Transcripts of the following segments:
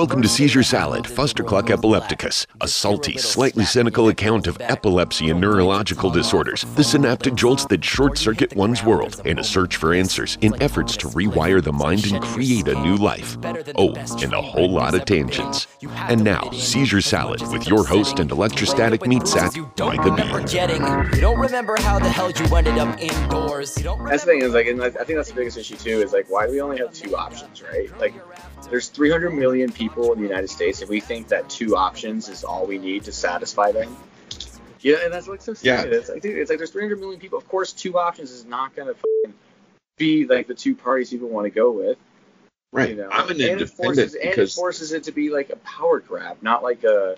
Welcome to Seizure Salad, Fustercluck Epilepticus, a salty, slightly cynical account of epilepsy and neurological disorders, the synaptic jolts that short circuit one's world, and a search for answers in efforts to rewire the mind and create a new life. Oh, and a whole lot of tangents. And now, Seizure Salad with your host and electrostatic meat sack, Micah B. You don't remember how the hell you ended up indoors. That's the thing is like, I think that's the biggest issue too. Is like, why do we only have two options, right? Like, there's 300 million people in the United States, and we think that two options is all we need to satisfy them. Yeah, and that's like so Yeah. stupid. It's like, dude, it's like there's 300 million people. Of course, two options is not gonna be like the two parties people want to go with. Right. You know, I'm an and it forces independent and it because forces it to be like a power grab, not like a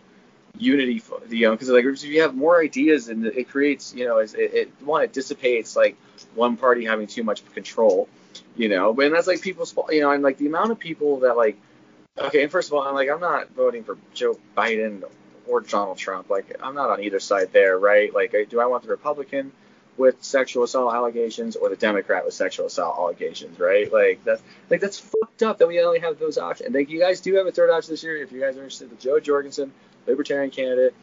unity. You know, because like if you have more ideas and it creates, you know, it, it one it dissipates like one party having too much control. You know, but and that's like people's fault. You know, and like the amount of people that like, okay, and first of all, I'm like I'm not voting for Joe Biden or Donald Trump. Like I'm not on either side there, right? Like, do I want the Republican? with sexual assault allegations or the Democrat with sexual assault allegations, right? Like that's like that's fucked up that we only have those options. Like you guys do have a third option this year if you guys are interested. The Jo Jorgensen, Libertarian candidate.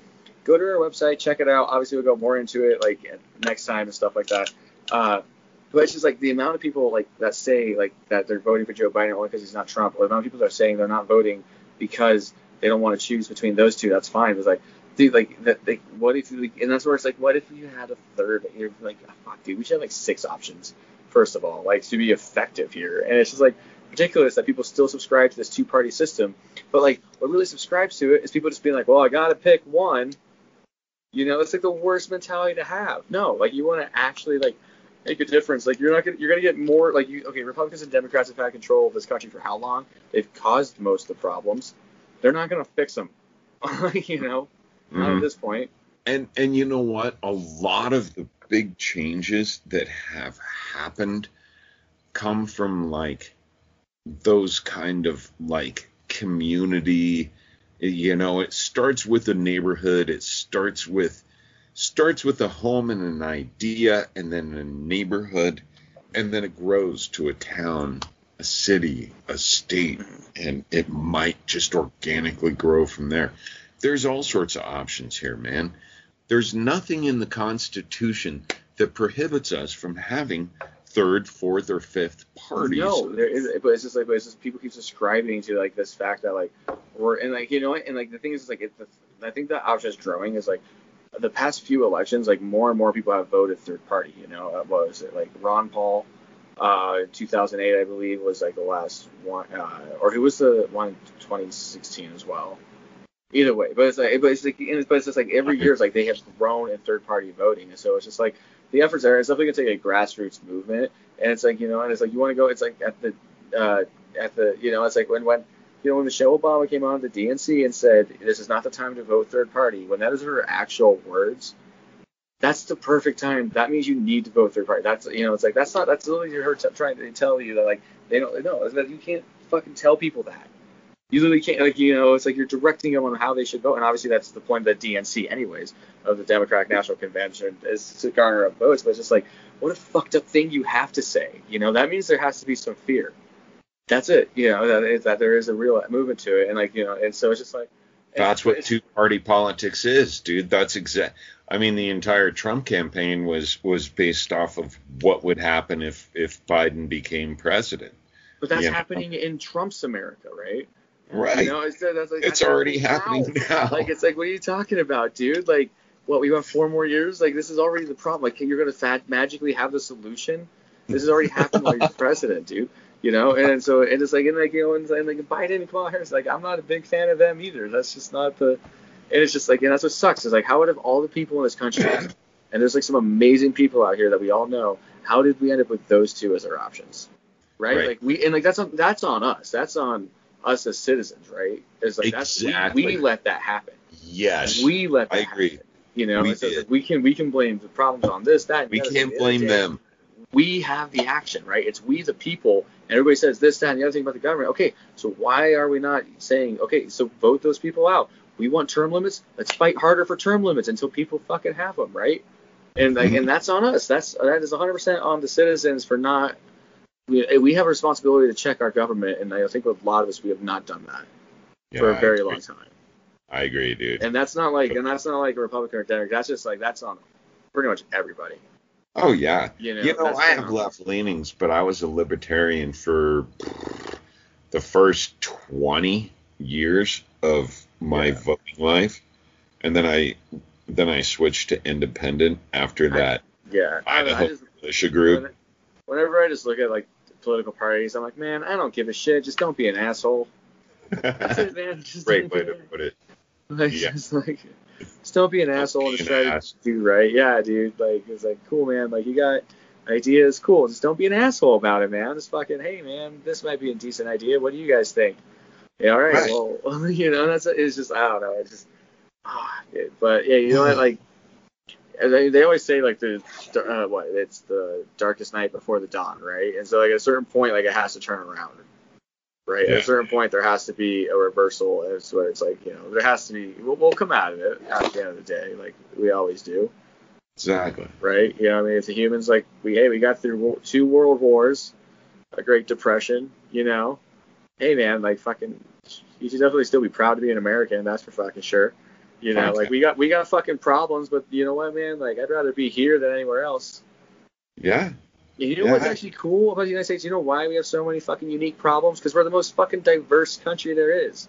Go to our website, check it out. Obviously, we'll go more into it like next time and stuff like that. Uh, but it's just like the amount of people like that say like that they're voting for Joe Biden only because he's not Trump, or the amount of people that are saying they're not voting because they don't want to choose between those two. That's fine. It's like dude, like that, like, what if you, and that's where it's like, what if you had a third? You're like, fuck, dude, we should have like six options. First of all, like to be effective here, and it's just like ridiculous that people still subscribe to this two-party system. But like, what really subscribes to it is people just being like, well, I gotta pick one. You know, that's like the worst mentality to have. No, like you want to actually like make a difference. Like you're not gonna, you're gonna get more like you. Okay, Republicans and Democrats have had control of this country for how long? They've caused most of the problems. They're not gonna fix them. you know, not at Mhm. this point. and and you know what? A lot of the big changes that have happened come from like those kind of like community you know it starts with a neighborhood it starts with starts with a home and an idea and then a neighborhood and then it grows to a town a city a state and it might just organically grow from there. There's all sorts of options here man. There's nothing in the constitution that prohibits us from having third fourth or fifth parties. No, there is, but it's just like, but it's just people keep subscribing to like this fact that like we're and like you know and like the thing is like it, the, I think the option is growing is like the past few elections like more and more people have voted third party. You know, uh, what was it like Ron Paul, uh, 2008 I believe was like the last one, uh, or who was the one in 2016 as well. Either way, but it's like, but it's like, but it's just like every year it's like they have grown in third party voting, and so it's just like the efforts are. It's definitely gonna take a grassroots movement, and it's like you know, and it's like you want to go. It's like at the, uh, at the, you know, it's like when when you know when Michelle Obama came on the DNC and said this is not the time to vote third party. When that is her actual words, that's the perfect time. That means you need to vote third party. That's you know, it's like that's not that's literally her t- trying to tell you that like they don't no, you can't fucking tell people that. You literally can't like you know, it's like you're directing them on how they should vote, and obviously that's the point of the DNC anyways of the Democratic National Convention is to garner up votes. But it's just like what a fucked up thing you have to say. You know, that means there has to be some fear. That's it. You know, that is that there is a real movement to it, and like you know, and so it's just like That's what two party politics is, dude. That's exact. I mean, the entire Trump campaign was was based off of what would happen if if Biden became president. But that's Yeah. happening in Trump's America, right? Right. You know, it's, that's like, It's that's already happening now. Like, it's like, what are you talking about, dude? Like, what, we want four more years? Like, this is already the problem. Like, you're going to fat magically have the solution? This has already happened while you're president, dude. You know, and so, and it's like, and like, you know, and, and like Biden and Kamala Harris, like, I'm not a big fan of them either. That's just not the, and it's just like, and that's what sucks. Is like, how out of all the people in this country, and there's like some amazing people out here that we all know, how did we end up with those two as our options? Right? Right. Like we and like that's on that's on us. That's on us as citizens, right? It's like that's we, we let that happen. Yes. We let that I agree. happen. You know, We did. like we can we can blame the problems on this, that, we can't At the end of blame them. We have the action, right? It's we the people, and everybody says this, that, and the other thing about the government. Okay, so why are we not saying, okay, so vote those people out? We want term limits. Let's fight harder for term limits until people fucking have them, right? And like, and that's on us. That's that is 100% on the citizens for not. We, we have a responsibility to check our government, and I think with a lot of us we have not done that. for a very long time. I agree, dude. And that's not like, and that's not like a Republican or Democrat. That's just like that's on pretty much everybody. Oh yeah. You know, You know, I have left leanings, but I was a libertarian for the first 20 years of my Yeah. voting life, and then I then I switched to independent after I- that Yeah, I, I Idaho just militia group. whenever I just look at like political parties, I'm like, man, I don't give a shit. Just don't be an asshole. That's it, man. Just Great way to put it. Like, Yeah. just like, just don't be an asshole and be just an try ass. to do right. Yeah, dude. Like, it's like, cool, man. Like, you got ideas, cool. Just don't be an asshole about it, man. Just fucking, hey, man, this might be a decent idea. What do you guys think? Yeah, all right. Right. Well, you know, that's it's just I don't know. It's just, ah, dude. but yeah, you know what? Like, they, they always say like the uh, what? It's the darkest night before the dawn, right? And so like at a certain point, like it has to turn around right? At a certain point, there has to be a reversal. And it's where it's like, you know, there has to be. We'll, we'll come out of it at the end of the day, like we always do, Exactly. right? You know, I mean, if the humans like we, hey, we got through two world wars, a Great Depression, you know, hey man, like fucking, you should definitely still be proud to be an American. That's for fucking sure. You know, like we got we got fucking problems, but you know what, man? Like I'd rather be here than anywhere else. Yeah. You know what's actually cool about the United States? You know why we have so many fucking unique problems? Because we're the most fucking diverse country there is.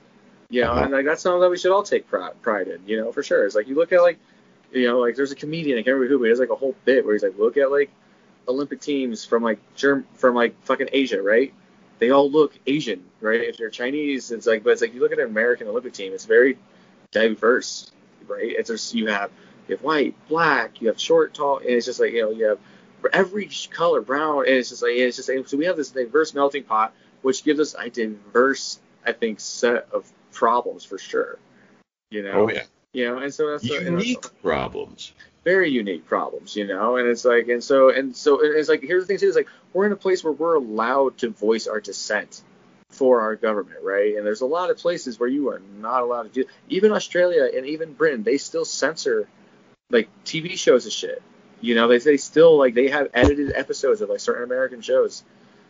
You know, Uh-huh. and like that's something that we should all take pride, pride in. You know, for sure. It's like you look at like, you know, like there's a comedian I can't remember who, but he has like a whole bit where he's like, look at like Olympic teams from like Germ from like fucking Asia, right? They all look Asian, right? If they're Chinese, it's like, but it's like you look at an American Olympic team, it's very diverse, right? It's just you have you have white, black, you have short, tall, and it's just like you know you have every color, brown, and it's just like it's just so we have this diverse melting pot, which gives us a diverse, I think, set of problems for sure. You know, Oh yeah. you know, and so that's the- and that's Unique problems. very unique problems, you know, and it's like, and so, and so, it's like, here's the thing too, is like, we're in a place where we're allowed to voice our dissent for our government, right? And there's a lot of places where you are not allowed to do, even Australia and even Britain, they still censor like TV shows and shit. You know, they they still like they have edited episodes of like certain American shows.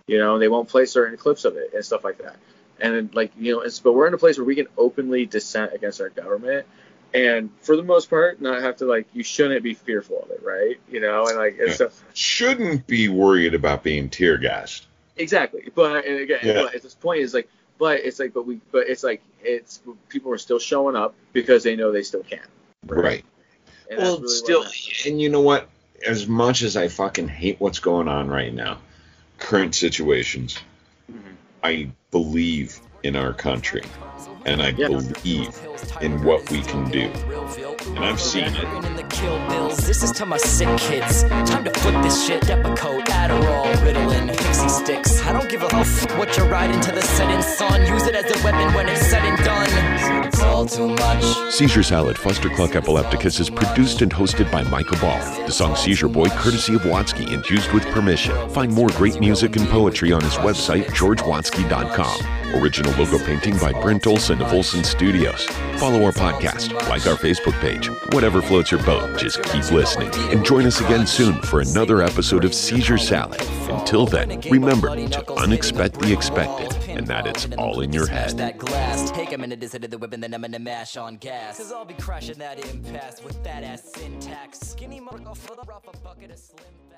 You know, and they won't play certain clips of it and stuff like that. And then, like you know, it's but we're in a place where we can openly dissent against our government, and for the most part, not have to like you shouldn't be fearful of it, right? You know, and like and Yeah. so Shouldn't be worried about being tear gassed. exactly. But and again, Yeah. but at this point is like, but it's like, but we, but it's like it's people are still showing up because they know they still can. Right. And Well, really still, and you know what? As much as I fucking hate what's going on right now, current situations, Mhm. I believe in our country, and I Yeah. believe in what we can do. And I've seen it. In the kill bills. This is to my sick kids. Time to flip this shit. Depakote, Adderall, Ritalin, Pixy Stix. I don't give a f- what you're riding to the setting sun. Use it as a weapon when it's said and done. It's all too much. Seizure Salad Fuster Cluck Epilepticus is produced and hosted by Michael Ball. The song Seizure Boy, courtesy of Watsky and used with permission. Find more great music and poetry on his website, georgewatsky.com. Original logo painting by Brent Olson of Olson Studios. Follow our podcast, like our Facebook page. Whatever floats your boat, just keep listening. And join us again soon for another episode of Seizure Salad. Until then, remember to unexpect the expected and that it's all in your head. Take a minute to sit the whip and then I'm gonna mash on gas. Cause I'll be that impasse with that ass syntax. Skinny a bucket of slim.